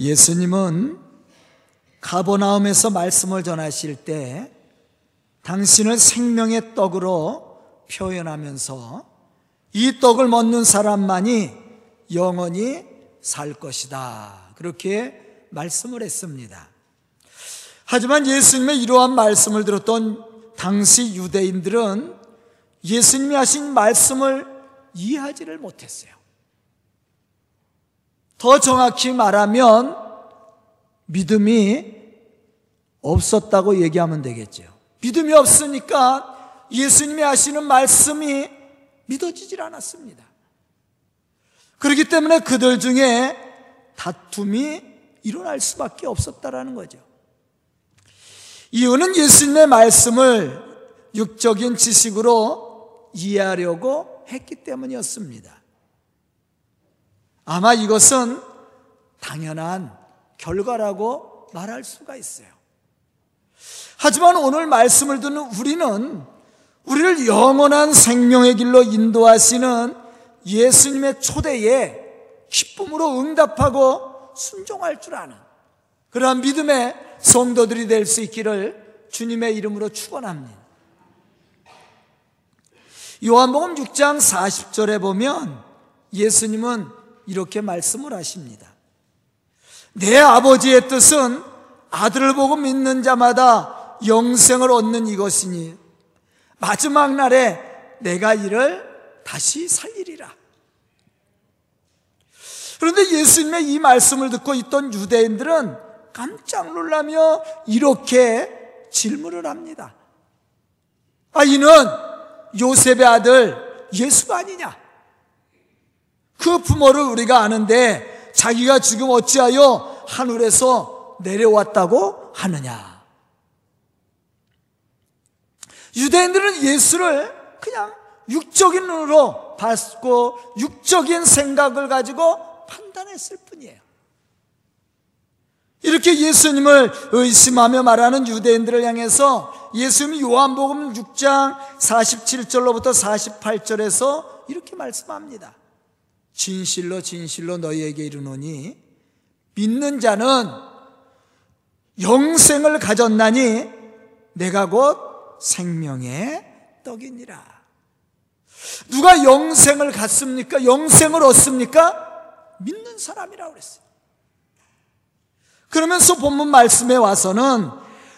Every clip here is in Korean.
예수님은 가보나움에서 말씀을 전하실 때 당신을 생명의 떡으로 표현하면서 이 떡을 먹는 사람만이 영원히 살 것이다. 그렇게 말씀을 했습니다. 하지만 예수님의 이러한 말씀을 들었던 당시 유대인들은 예수님이 하신 말씀을 이해하지를 못했어요. 더 정확히 말하면 믿음이 없었다고 얘기하면 되겠죠. 믿음이 없으니까 예수님이 하시는 말씀이 믿어지질 않았습니다. 그렇기 때문에 그들 중에 다툼이 일어날 수밖에 없었다라는 거죠. 이유는 예수님의 말씀을 육적인 지식으로 이해하려고 했기 때문이었습니다. 아마 이것은 당연한 결과라고 말할 수가 있어요. 하지만 오늘 말씀을 듣는 우리는 우리를 영원한 생명의 길로 인도하시는 예수님의 초대에 기쁨으로 응답하고 순종할 줄 아는 그러한 믿음의 성도들이 될 수 있기를 주님의 이름으로 축원합니다. 요한복음 6장 40절에 보면 예수님은 이렇게 말씀을 하십니다. 내 아버지의 뜻은 아들을 보고 믿는 자마다 영생을 얻는 이것이니 마지막 날에 내가 이를 다시 살리리라. 그런데 예수님의 이 말씀을 듣고 있던 유대인들은 깜짝 놀라며 이렇게 질문을 합니다. 아, 이는 요셉의 아들 예수가 아니냐? 그 부모를 우리가 아는데 자기가 지금 어찌하여 하늘에서 내려왔다고 하느냐? 유대인들은 예수를 그냥 육적인 눈으로 봤고 육적인 생각을 가지고 판단했을 뿐이에요. 이렇게 예수님을 의심하며 말하는 유대인들을 향해서 예수님이 요한복음 6장 47절로부터 48절에서 이렇게 말씀합니다. 진실로 진실로 너희에게 이르노니 믿는 자는 영생을 가졌나니 내가 곧 생명의 떡이니라. 누가 영생을 갖습니까? 영생을 얻습니까? 믿는 사람이라고 그랬어요. 그러면서 본문 말씀에 와서는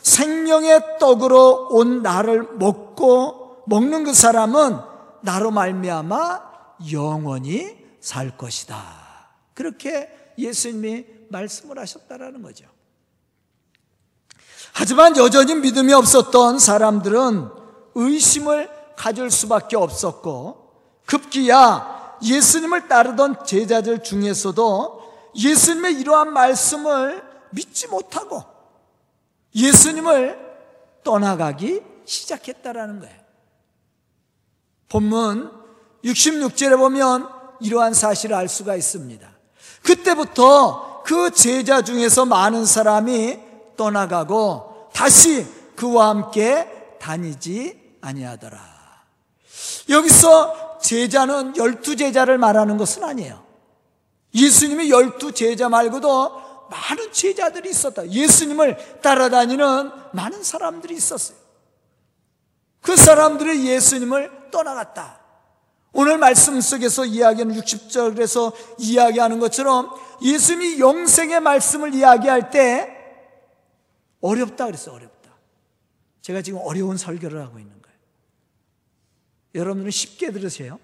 생명의 떡으로 온 나를 먹고 먹는 그 사람은 나로 말미암아 영원히 살 것이다. 그렇게 예수님이 말씀을 하셨다라는 거죠. 하지만 여전히 믿음이 없었던 사람들은 의심을 가질 수밖에 없었고 급기야 예수님을 따르던 제자들 중에서도 예수님의 이러한 말씀을 믿지 못하고 예수님을 떠나가기 시작했다라는 거예요. 본문 66절에 보면 이러한 사실을 알 수가 있습니다. 그때부터 그 제자 중에서 많은 사람이 떠나가고 다시 그와 함께 다니지 아니하더라. 여기서 제자는 열두 제자를 말하는 것은 아니에요. 예수님이 열두 제자 말고도 많은 제자들이 있었다. 예수님을 따라다니는 많은 사람들이 있었어요. 그 사람들이 예수님을 떠나갔다. 오늘 말씀 속에서 이야기하는 60절에서 이야기하는 것처럼 예수님이 영생의 말씀을 이야기할 때 어렵다 그랬어 어렵다. 제가 지금 어려운 설교를 하고 있는 거예요. 여러분들은 쉽게 들으세요.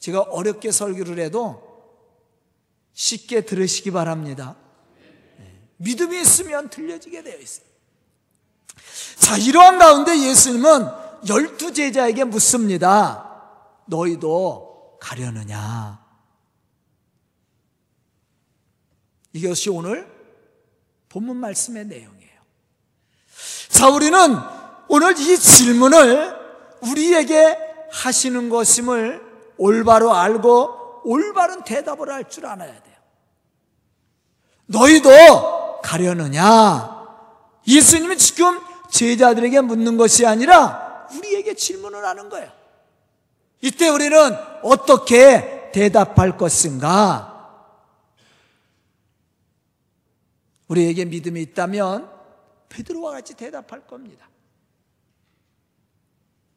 제가 어렵게 설교를 해도 쉽게 들으시기 바랍니다. 네. 믿음이 있으면 들려지게 되어 있어요. 자, 이러한 가운데 예수님은 열두 제자에게 묻습니다. 너희도 가려느냐? 이것이 오늘 본문 말씀의 내용이에요. 자, 우리는 오늘 이 질문을 우리에게 하시는 것임을 올바로 알고 올바른 대답을 할 줄 알아야 돼요. 너희도 가려느냐? 예수님이 지금 제자들에게 묻는 것이 아니라 우리에게 질문을 하는 거예요. 이때 우리는 어떻게 대답할 것인가? 우리에게 믿음이 있다면 베드로와 같이 대답할 겁니다.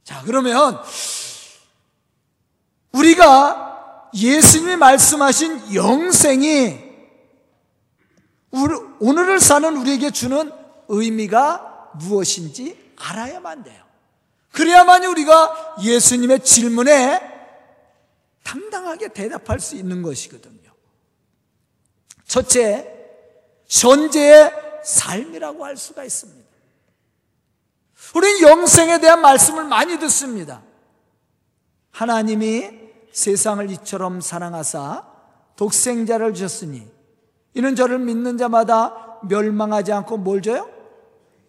자, 그러면 우리가 예수님이 말씀하신 영생이 오늘을 사는 우리에게 주는 의미가 무엇인지 알아야만 돼요. 그래야만 우리가 예수님의 질문에 당당하게 대답할 수 있는 것이거든요. 첫째, 현재의 삶이라고 할 수가 있습니다. 우리는 영생에 대한 말씀을 많이 듣습니다. 하나님이 세상을 이처럼 사랑하사 독생자를 주셨으니 이는 저를 믿는 자마다 멸망하지 않고 뭘 줘요?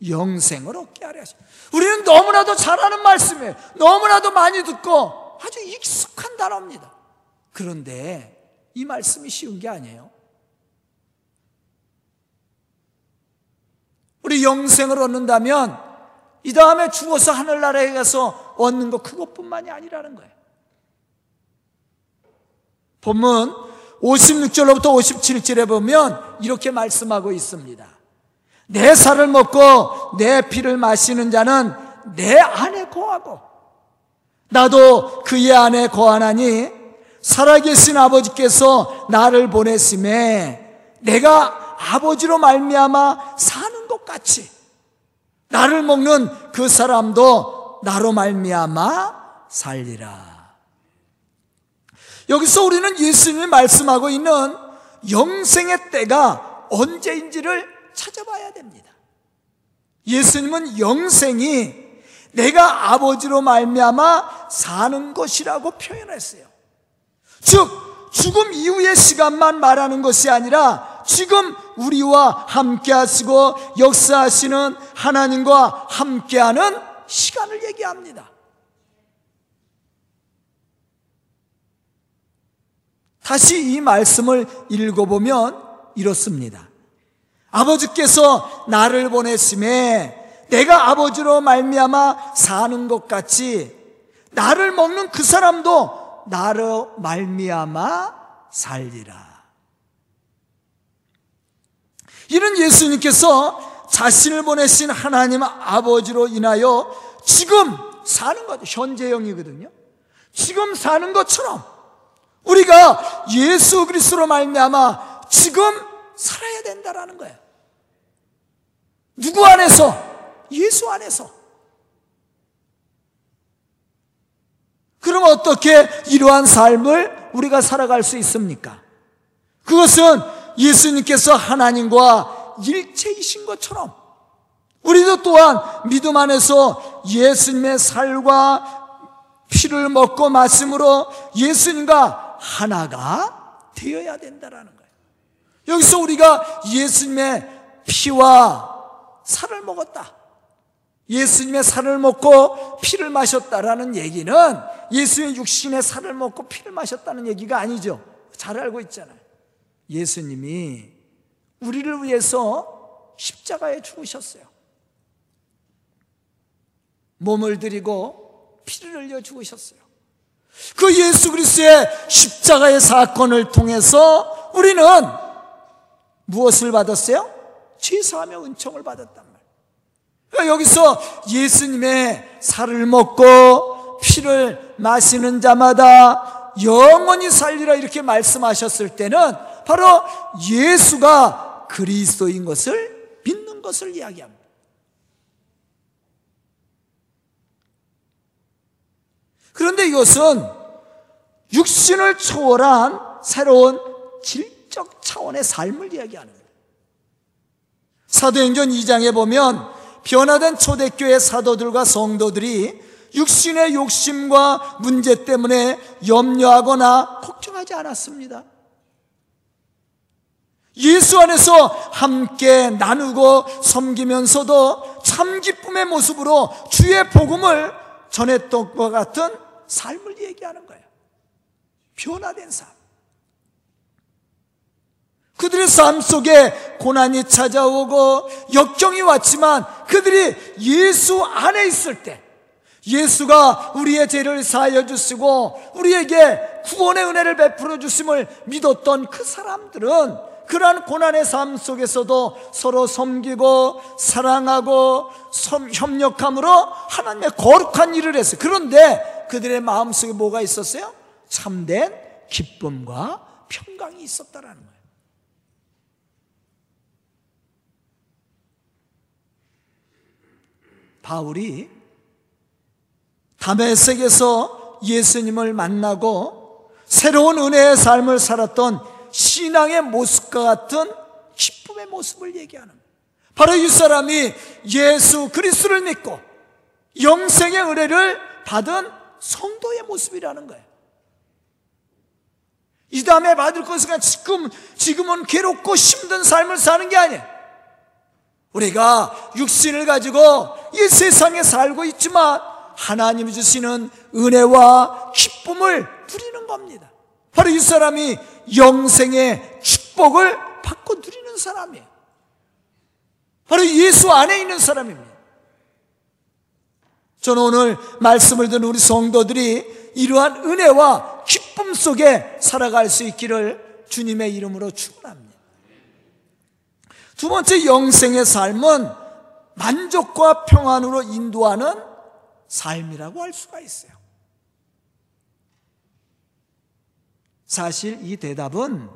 영생을 얻게 하려 하시. 우리는 너무나도 잘 아는 말씀이에요. 너무나도 많이 듣고 아주 익숙한 단어입니다. 그런데 이 말씀이 쉬운 게 아니에요. 우리 영생을 얻는다면 이 다음에 죽어서 하늘나라에 가서 얻는 것 그것뿐만이 아니라는 거예요. 본문 56절로부터 57절에 보면 이렇게 말씀하고 있습니다. 내 살을 먹고 내 피를 마시는 자는 내 안에 거하고 나도 그의 안에 거하나니 살아계신 아버지께서 나를 보냈음에 내가 아버지로 말미암아 사는 것 같이 나를 먹는 그 사람도 나로 말미암아 살리라. 여기서 우리는 예수님이 말씀하고 있는 영생의 때가 언제인지를 찾아봐야 됩니다. 예수님은 영생이 내가 아버지로 말미암아 사는 것이라고 표현했어요. 즉 죽음 이후의 시간만 말하는 것이 아니라 지금 우리와 함께 하시고 역사하시는 하나님과 함께하는 시간을 얘기합니다. 다시 이 말씀을 읽어보면 이렇습니다. 아버지께서 나를 보냈음에 내가 아버지로 말미암아 사는 것 같이 나를 먹는 그 사람도 나로 말미암아 살리라. 이는 예수님께서 자신을 보내신 하나님 아버지로 인하여 지금 사는 것, 현재형이거든요. 지금 사는 것처럼 우리가 예수 그리스도로 말미암아 지금 살아야 된다라는 거예요. 누구 안에서? 예수 안에서. 그럼 어떻게 이러한 삶을 우리가 살아갈 수 있습니까? 그것은 예수님께서 하나님과 일체이신 것처럼 우리도 또한 믿음 안에서 예수님의 살과 피를 먹고 말씀으로 예수님과 하나가 되어야 된다라는 거예요. 여기서 우리가 예수님의 피와 살을 먹었다. 예수님의 살을 먹고 피를 마셨다라는 얘기는 예수의 육신의 살을 먹고 피를 마셨다는 얘기가 아니죠. 잘 알고 있잖아요. 예수님이 우리를 위해서 십자가에 죽으셨어요. 몸을 들이고 피를 흘려 죽으셨어요. 그 예수 그리스도의 십자가의 사건을 통해서 우리는 무엇을 받았어요? 죄사하며 은총을 받았단 말이에요. 그러니까 여기서 예수님의 살을 먹고 피를 마시는 자마다 영원히 살리라 이렇게 말씀하셨을 때는 바로 예수가 그리스도인 것을 믿는 것을 이야기합니다. 그런데 이것은 육신을 초월한 새로운 질적 차원의 삶을 이야기하는 거예요. 사도행전 2장에 보면 변화된 초대교회 사도들과 성도들이 육신의 욕심과 문제 때문에 염려하거나 걱정하지 않았습니다. 예수 안에서 함께 나누고 섬기면서도 참 기쁨의 모습으로 주의 복음을 전했던 것 같은 삶을 얘기하는 거예요. 변화된 삶. 그들의 삶 속에 고난이 찾아오고 역경이 왔지만 그들이 예수 안에 있을 때 예수가 우리의 죄를 사하여 주시고 우리에게 구원의 은혜를 베풀어 주심을 믿었던 그 사람들은 그러한 고난의 삶 속에서도 서로 섬기고 사랑하고 협력함으로 하나님의 거룩한 일을 했어요. 그런데 그들의 마음속에 뭐가 있었어요? 참된 기쁨과 평강이 있었다라는 거예요. 바울이 담에색에서 예수님을 만나고 새로운 은혜의 삶을 살았던 신앙의 모습과 같은 기쁨의 모습을 얘기하는. 바로 이 사람이 예수 그리스도를 믿고 영생의 은혜를 받은 성도의 모습이라는 거예요. 이 다음에 받을 것은 지금, 지금은 괴롭고 힘든 삶을 사는 게 아니에요. 우리가 육신을 가지고 이 세상에 살고 있지만 하나님이 주시는 은혜와 기쁨을 누리는 겁니다. 바로 이 사람이 영생의 축복을 받고 누리는 사람이에요. 바로 예수 안에 있는 사람입니다. 저는 오늘 말씀을 듣는 우리 성도들이 이러한 은혜와 기쁨 속에 살아갈 수 있기를 주님의 이름으로 축원합니다. 두 번째 영생의 삶은 만족과 평안으로 인도하는 삶이라고 할 수가 있어요. 사실 이 대답은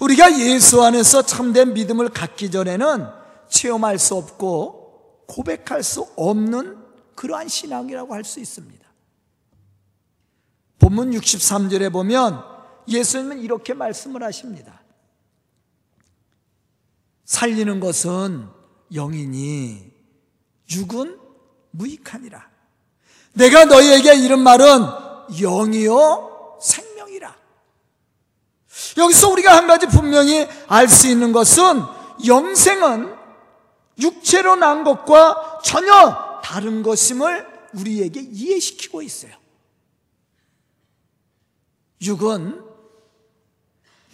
우리가 예수 안에서 참된 믿음을 갖기 전에는 체험할 수 없고 고백할 수 없는 그러한 신앙이라고 할 수 있습니다. 본문 63절에 보면 예수님은 이렇게 말씀을 하십니다. 살리는 것은 영이니 육은 무익하니라. 내가 너희에게 이런 말은 영이요 생명이라. 여기서 우리가 한 가지 분명히 알 수 있는 것은 영생은 육체로 난 것과 전혀 다른 것임을 우리에게 이해시키고 있어요. 육은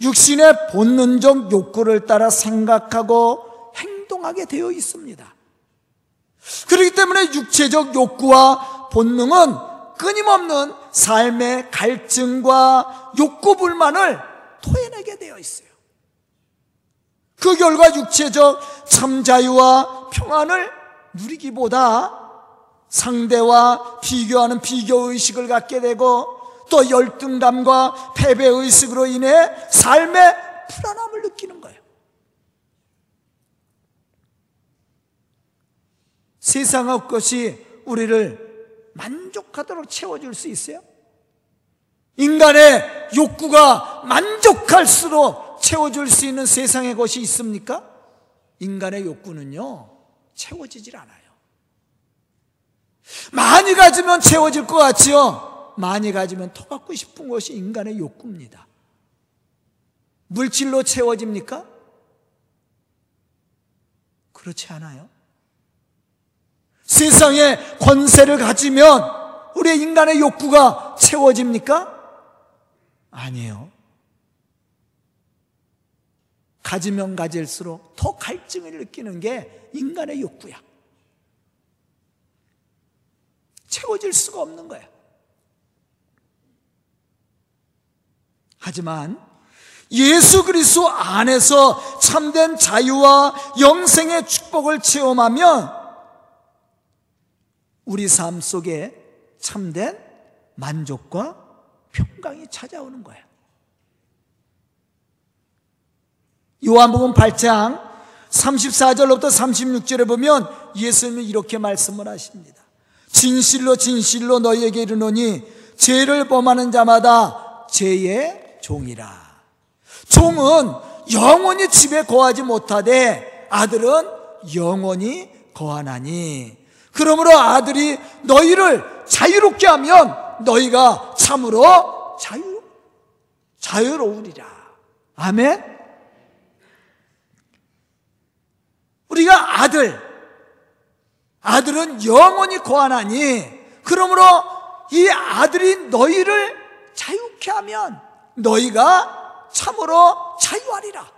육신의 본능적 욕구를 따라 생각하고 행동하게 되어 있습니다. 그렇기 때문에 육체적 욕구와 본능은 끊임없는 삶의 갈증과 욕구 불만을 토해내게 되어 있어요. 그 결과 육체적 참 자유와 평안을 누리기보다 상대와 비교하는 비교 의식을 갖게 되고 또 열등감과 패배의식으로 인해 삶의 불안함을 느끼는 거예요. 세상의 것이 우리를 만족하도록 채워줄 수 있어요? 인간의 욕구가 만족할수록 채워줄 수 있는 세상의 것이 있습니까? 인간의 욕구는요, 채워지질 않아요. 많이 가지면 채워질 것 같지요? 많이 가지면 더 갖고 싶은 것이 인간의 욕구입니다. 물질로 채워집니까? 그렇지 않아요. 세상에 권세를 가지면 우리 인간의 욕구가 채워집니까? 아니에요. 가지면 가질수록 더 갈증을 느끼는 게 인간의 욕구야. 채워질 수가 없는 거야. 하지만 예수 그리스도 안에서 참된 자유와 영생의 축복을 체험하면 우리 삶 속에 참된 만족과 평강이 찾아오는 거예요. 요한복음 8장 34절로부터 36절에 보면 예수님이 이렇게 말씀을 하십니다. 진실로 진실로 너희에게 이르노니 죄를 범하는 자마다 죄의 종이라. 종은 영원히 집에 거하지 못하되 아들은 영원히 거하나니 그러므로 아들이 너희를 자유롭게 하면 너희가 참으로 자유, 자유로우리라. 아멘? 우리가 아들, 아들은 영원히 거하나니, 그러므로 이 아들이 너희를 자유케 하면 너희가 참으로 자유하리라.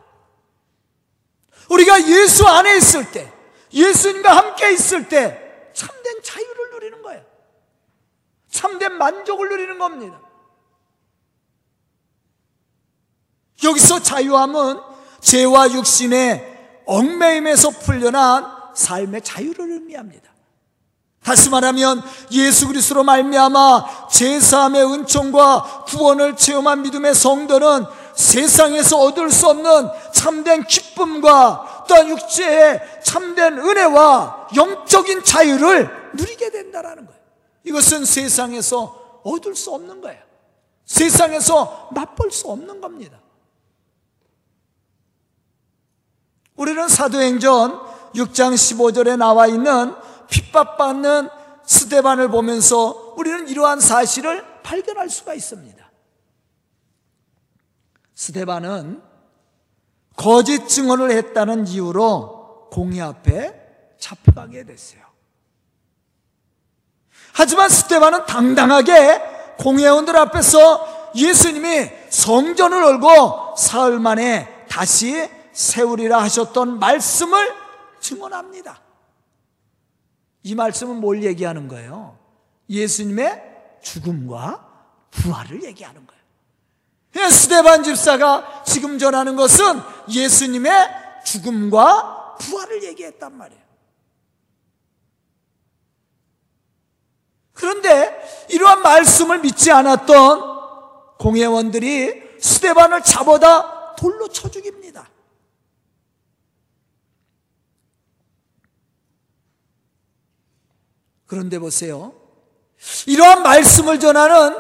우리가 예수 안에 있을 때, 예수님과 함께 있을 때, 참된 자유를 누리는 거예요. 참된 만족을 누리는 겁니다. 여기서 자유함은 죄와 육신의 얽매임에서 풀려난 삶의 자유를 의미합니다. 다시 말하면 예수 그리스도로 말미암아 제사함의 은총과 구원을 체험한 믿음의 성도는 세상에서 얻을 수 없는 참된 기쁨과 또한 육체의 참된 은혜와 영적인 자유를 누리게 된다라는 거예요. 이것은 세상에서 얻을 수 없는 거예요. 세상에서 맛볼 수 없는 겁니다. 우리는 사도행전 6장 15절에 나와 있는 핍박받는 스테반을 보면서 우리는 이러한 사실을 발견할 수가 있습니다. 스테반은 거짓 증언을 했다는 이유로 공의 앞에 잡혀가게 됐어요. 하지만 스테반은 당당하게 공회원들 앞에서 예수님이 성전을 열고 사흘 만에 다시 세우리라 하셨던 말씀을 증언합니다. 이 말씀은 뭘 얘기하는 거예요? 예수님의 죽음과 부활을 얘기하는 거예요. 스테반 집사가 지금 전하는 것은 예수님의 죽음과 부활을 얘기했단 말이에요. 그런데 이러한 말씀을 믿지 않았던 공회원들이 스테반을 잡아다 돌로 쳐 죽입니다. 그런데 보세요. 이러한 말씀을 전하는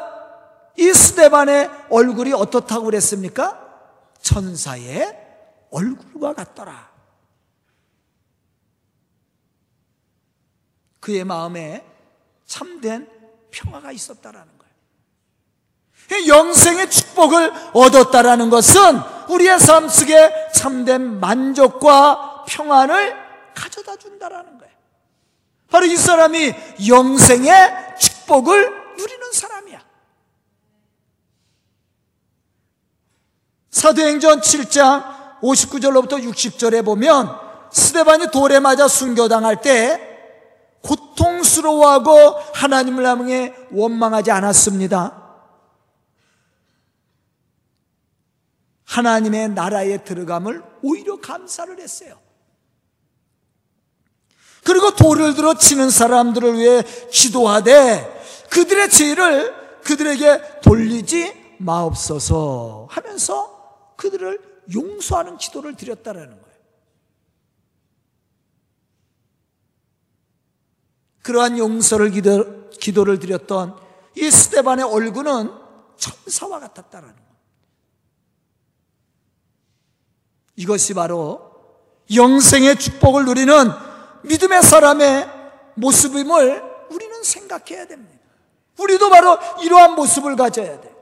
이 스테반의 얼굴이 어떻다고 그랬습니까? 천사의 얼굴과 같더라. 그의 마음에 참된 평화가 있었다라는 거예요. 영생의 축복을 얻었다라는 것은 우리의 삶 속에 참된 만족과 평안을 가져다 준다라는 거예요. 바로 이 사람이 영생의 축복을 누리는 사람이야. 사도행전 7장 59절로부터 60절에 보면 스데반이 돌에 맞아 순교당할 때 고통스러워하고 하나님을 향해 원망하지 않았습니다. 하나님의 나라에 들어감을 오히려 감사를 했어요. 그리고 돌을 들어 치는 사람들을 위해 기도하되 그들의 죄를 그들에게 돌리지 마옵소서 하면서 그들을 용서하는 기도를 드렸다라는 거예요. 그러한 용서를 기도, 기도를 드렸던 이 스테반의 얼굴은 천사와 같았다라는 거예요. 이것이 바로 영생의 축복을 누리는 믿음의 사람의 모습임을 우리는 생각해야 됩니다. 우리도 바로 이러한 모습을 가져야 돼.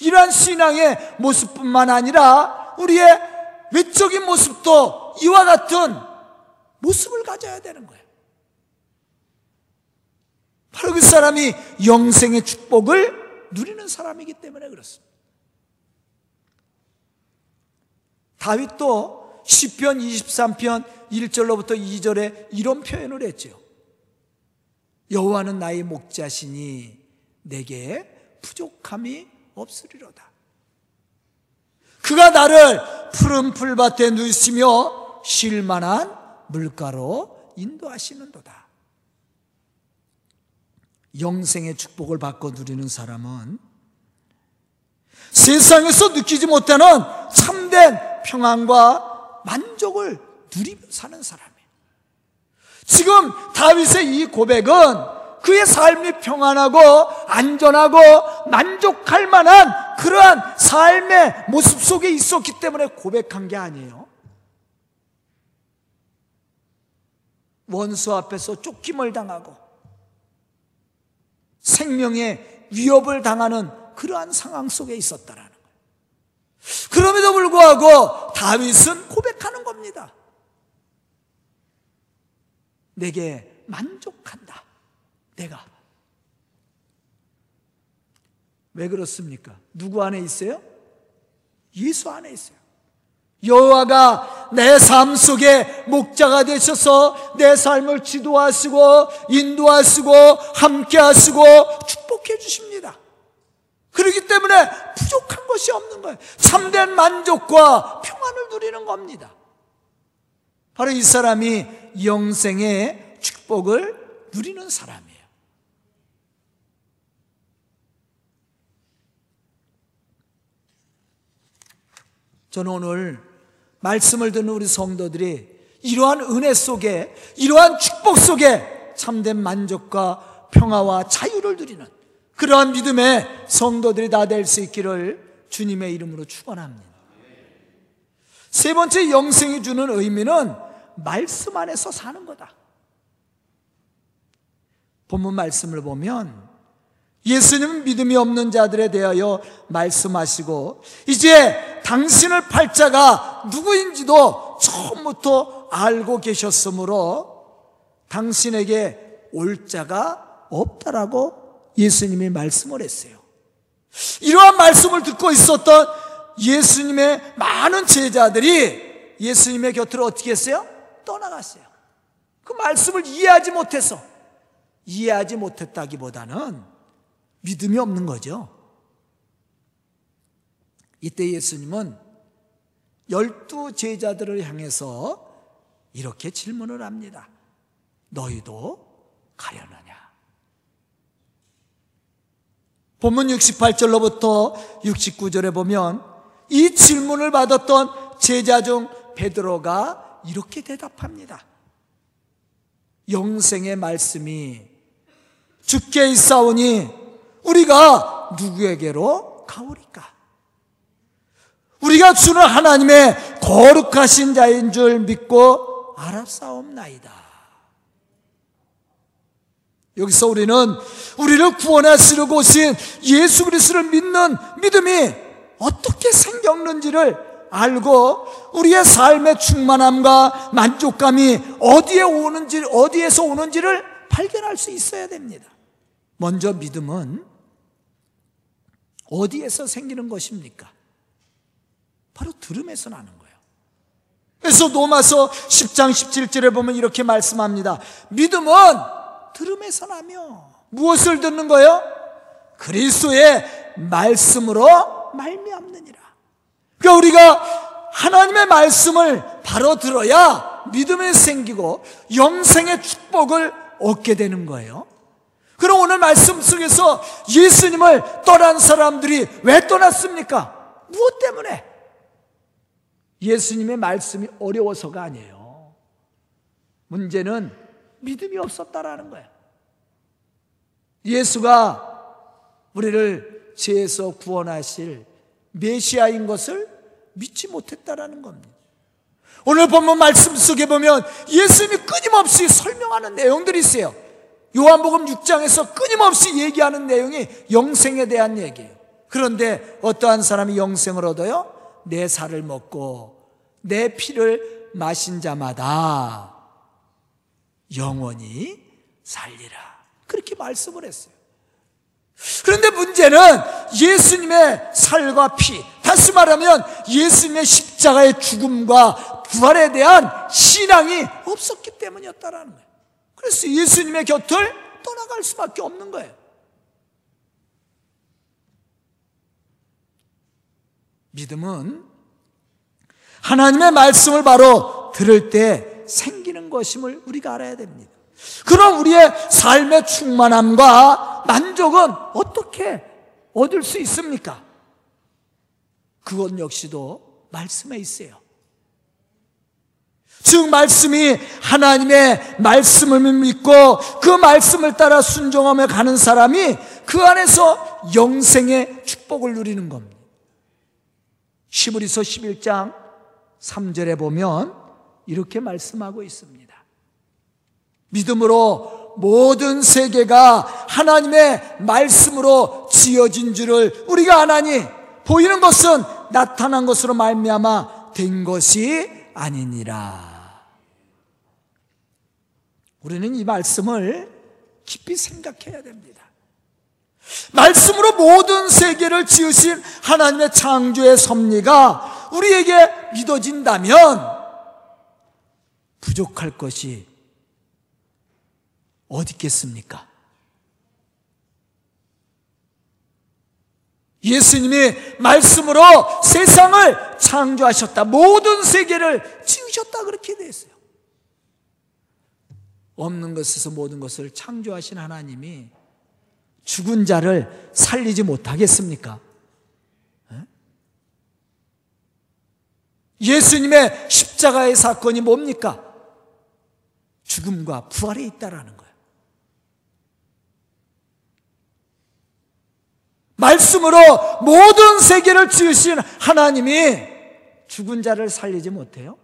이러한 신앙의 모습뿐만 아니라 우리의 외적인 모습도 이와 같은 모습을 가져야 되는 거예요. 바로 그 사람이 영생의 축복을 누리는 사람이기 때문에 그렇습니다. 다윗도 시편 23편 1절로부터 2절에 이런 표현을 했죠. 여호와는 나의 목자시니 내게 부족함이 없으리로다. 그가 나를 푸른 풀밭에 누시며 쉴만한 물가로 인도하시는도다. 영생의 축복을 받고 누리는 사람은 세상에서 느끼지 못하는 참된 평안과 만족을 누리며 사는 사람이에요. 지금 다윗의 이 고백은 그의 삶이 평안하고 안전하고 만족할 만한 그러한 삶의 모습 속에 있었기 때문에 고백한 게 아니에요. 원수 앞에서 쫓김을 당하고 생명의 위협을 당하는 그러한 상황 속에 있었다라는. 그럼에도 불구하고 다윗은 고백하는 겁니다. 내게 만족한다. 내가. 왜 그렇습니까? 누구 안에 있어요? 예수 안에 있어요. 여호와가 내 삶 속에 목자가 되셔서 내 삶을 지도하시고 인도하시고 함께하시고 축복해 주십니다. 그렇기 때문에 부족한 것이 없는 거예요. 참된 만족과 평안을 누리는 겁니다. 바로 이 사람이 영생의 축복을 누리는 사람이에요. 저는 오늘 말씀을 듣는 우리 성도들이 이러한 은혜 속에, 이러한 축복 속에 참된 만족과 평화와 자유를 누리는 그러한 믿음의 성도들이 다 될 수 있기를 주님의 이름으로 축원합니다. 세 번째 영생이 주는 의미는 말씀 안에서 사는 거다. 본문 말씀을 보면 예수님 믿음이 없는 자들에 대하여 말씀하시고 이제 당신을 팔자가 누구인지도 처음부터 알고 계셨으므로 당신에게 올 자가 없다라고 예수님이 말씀을 했어요. 이러한 말씀을 듣고 있었던 예수님의 많은 제자들이 예수님의 곁으로 어떻게 했어요? 떠나갔어요. 그 말씀을 이해하지 못해서 이해하지 못했다기보다는 믿음이 없는 거죠. 이때 예수님은 열두 제자들을 향해서 이렇게 질문을 합니다. 너희도 가려느냐? 본문 68절로부터 69절에 보면 이 질문을 받았던 제자 중 베드로가 이렇게 대답합니다. 영생의 말씀이 죽게 있사오니 우리가 누구에게로 가오리까? 우리가 주는 하나님의 거룩하신 자인 줄 믿고 알았사옵나이다. 여기서 우리는 우리를 구원하시려고 오신 예수 그리스도를 믿는 믿음이 어떻게 생겼는지를 알고 우리의 삶의 충만함과 만족감이 어디에 오는지 어디에서 오는지를 발견할 수 있어야 됩니다. 먼저 믿음은 어디에서 생기는 것입니까? 바로 들음에서 나는 거예요. 그래서 로마서 10장 17절에 보면 이렇게 말씀합니다. 믿음은 들음에서 나며 무엇을 듣는 거예요? 그리스도의 말씀으로 말미암느니라. 그러니까 우리가 하나님의 말씀을 바로 들어야 믿음이 생기고 영생의 축복을 얻게 되는 거예요. 그럼 오늘 말씀 속에서 예수님을 떠난 사람들이 왜 떠났습니까? 무엇 때문에? 예수님의 말씀이 어려워서가 아니에요. 문제는 믿음이 없었다라는 거예요. 예수가 우리를 죄에서 구원하실 메시아인 것을 믿지 못했다라는 겁니다. 오늘 본문 말씀 속에 보면 예수님이 끊임없이 설명하는 내용들이 있어요. 요한복음 6장에서 끊임없이 얘기하는 내용이 영생에 대한 얘기예요. 그런데 어떠한 사람이 영생을 얻어요? 내 살을 먹고 내 피를 마신 자마다 영원히 살리라. 그렇게 말씀을 했어요. 그런데 문제는 예수님의 살과 피, 다시 말하면 예수님의 십자가의 죽음과 부활에 대한 신앙이 없었기 때문이었다라는 거예요. 그래서 예수님의 곁을 떠나갈 수밖에 없는 거예요. 믿음은 하나님의 말씀을 바로 들을 때 생기 는 것임을 우리가 알아야 됩니다. 그럼 우리의 삶의 충만함과 만족은 어떻게 얻을 수 있습니까? 그것 역시도 말씀에 있어요. 즉 말씀이 하나님의 말씀을 믿고 그 말씀을 따라 순종하며 가는 사람이 그 안에서 영생의 축복을 누리는 겁니다. 시브리서 11장 3절에 보면 이렇게 말씀하고 있습니다. 믿음으로 모든 세계가 하나님의 말씀으로 지어진 줄을 우리가 아나니 보이는 것은 나타난 것으로 말미암아 된 것이 아니니라. 우리는 이 말씀을 깊이 생각해야 됩니다. 말씀으로 모든 세계를 지으신 하나님의 창조의 섭리가 우리에게 믿어진다면 부족할 것이 어디 있겠습니까? 예수님이 말씀으로 세상을 창조하셨다. 모든 세계를 지으셨다. 그렇게 되어 있어요. 없는 것에서 모든 것을 창조하신 하나님이 죽은 자를 살리지 못하겠습니까? 예수님의 십자가의 사건이 뭡니까? 죽음과 부활에 있다라는 거예요. 말씀으로 모든 세계를 지으신 하나님이 죽은 자를 살리지 못해요?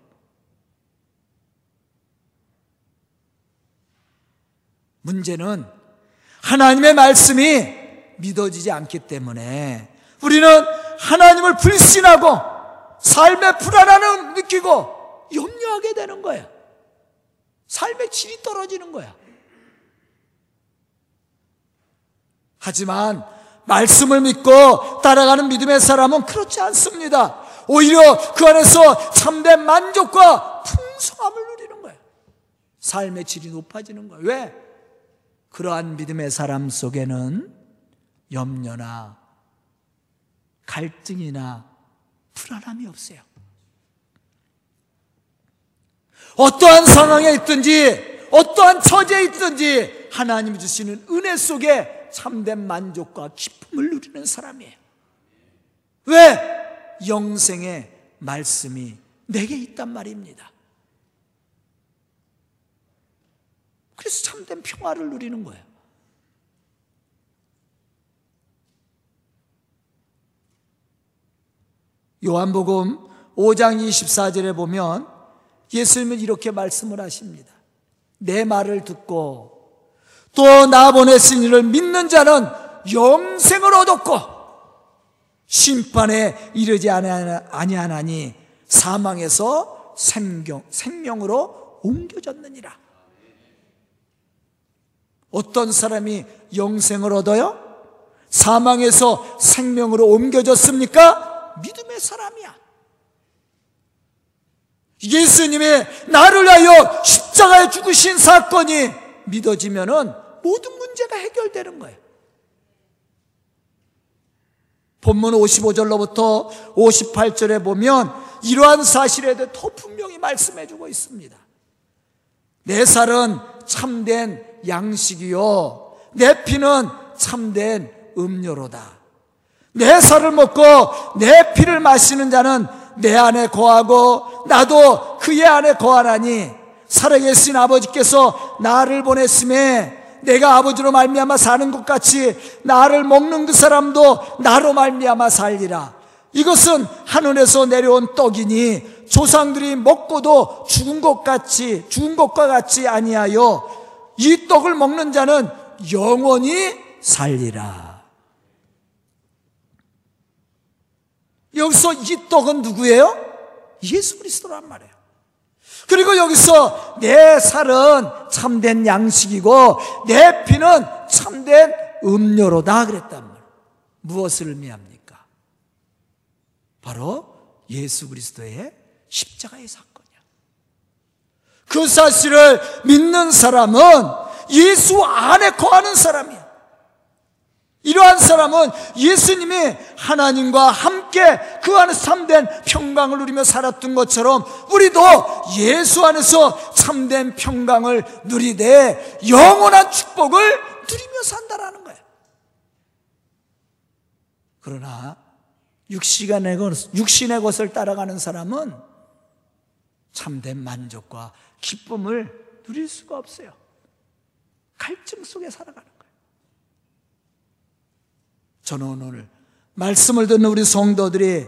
문제는 하나님의 말씀이 믿어지지 않기 때문에 우리는 하나님을 불신하고 삶의 불안함을 느끼고 염려하게 되는 거예요. 삶의 질이 떨어지는 거야. 하지만 말씀을 믿고 따라가는 믿음의 사람은 그렇지 않습니다. 오히려 그 안에서 참된 만족과 풍성함을 누리는 거예요. 삶의 질이 높아지는 거예요. 왜? 그러한 믿음의 사람 속에는 염려나 갈등이나 불안함이 없어요. 어떠한 상황에 있든지, 어떠한 처지에 있든지, 하나님이 주시는 은혜 속에 참된 만족과 기쁨을 누리는 사람이에요. 왜? 영생의 말씀이 내게 있단 말입니다. 그래서 참된 평화를 누리는 거예요. 요한복음 5장 24절에 보면 예수님은 이렇게 말씀을 하십니다. 내 말을 듣고 또 나 보내신 이를 믿는 자는 영생을 얻었고 심판에 이르지 아니하나니 사망에서 생명, 생명으로 옮겨졌느니라. 어떤 사람이 영생을 얻어요? 사망에서 생명으로 옮겨졌습니까? 믿음의 사람이야. 예수님이 나를 위하여 십자가에 죽으신 사건이 믿어지면은 모든 문제가 해결되는 거예요. 본문 55절로부터 58절에 보면 이러한 사실에 대해 더 분명히 말씀해 주고 있습니다. 내 살은 참된 양식이요. 내 피는 참된 음료로다. 내 살을 먹고 내 피를 마시는 자는 내 안에 거하고 나도 그의 안에 거하라니 살아계신 아버지께서 나를 보냈음에 내가 아버지로 말미암아 사는 것 같이 나를 먹는 그 사람도 나로 말미암아 살리라. 이것은 하늘에서 내려온 떡이니 조상들이 먹고도 죽은 것 같이 죽은 것과 같이 아니하여 이 떡을 먹는 자는 영원히 살리라. 여기서 이 떡은 누구예요? 예수 그리스도란 말이에요. 그리고 여기서 내 살은 참된 양식이고 내 피는 참된 음료로다 그랬단 말이에요. 무엇을 의미합니까? 바로 예수 그리스도의 십자가의 사건이야. 그 사실을 믿는 사람은 예수 안에 거하는 사람이야. 이러한 사람은 예수님이 하나님과 함께 그 안에서 참된 평강을 누리며 살았던 것처럼 우리도 예수 안에서 참된 평강을 누리되 영원한 축복을 누리며 산다라는 거예요. 그러나 육신의, 것, 육신의 것을 따라가는 사람은 참된 만족과 기쁨을 누릴 수가 없어요. 갈증 속에 살아가는 저는 오늘 말씀을 듣는 우리 성도들이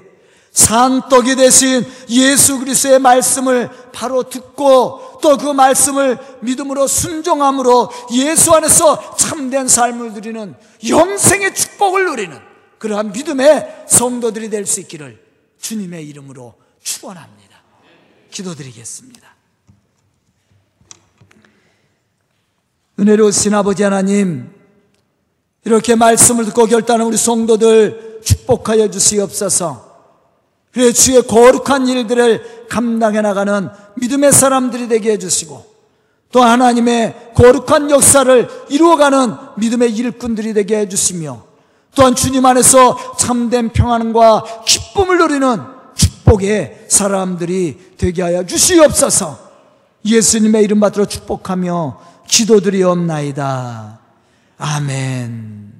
산떡이 되신 예수 그리스도의 말씀을 바로 듣고 또 그 말씀을 믿음으로 순종함으로 예수 안에서 참된 삶을 누리는 영생의 축복을 누리는 그러한 믿음의 성도들이 될 수 있기를 주님의 이름으로 축원합니다. 기도드리겠습니다. 은혜로우신 아버지 하나님 이렇게 말씀을 듣고 결단한 우리 성도들 축복하여 주시옵소서. 그래 주의 거룩한 일들을 감당해 나가는 믿음의 사람들이 되게 해주시고 또 하나님의 거룩한 역사를 이루어가는 믿음의 일꾼들이 되게 해주시며 또한 주님 안에서 참된 평안과 기쁨을 누리는 축복의 사람들이 되게 하여 주시옵소서. 예수님의 이름 받들어 축복하며 기도드리옵나이다. 아멘.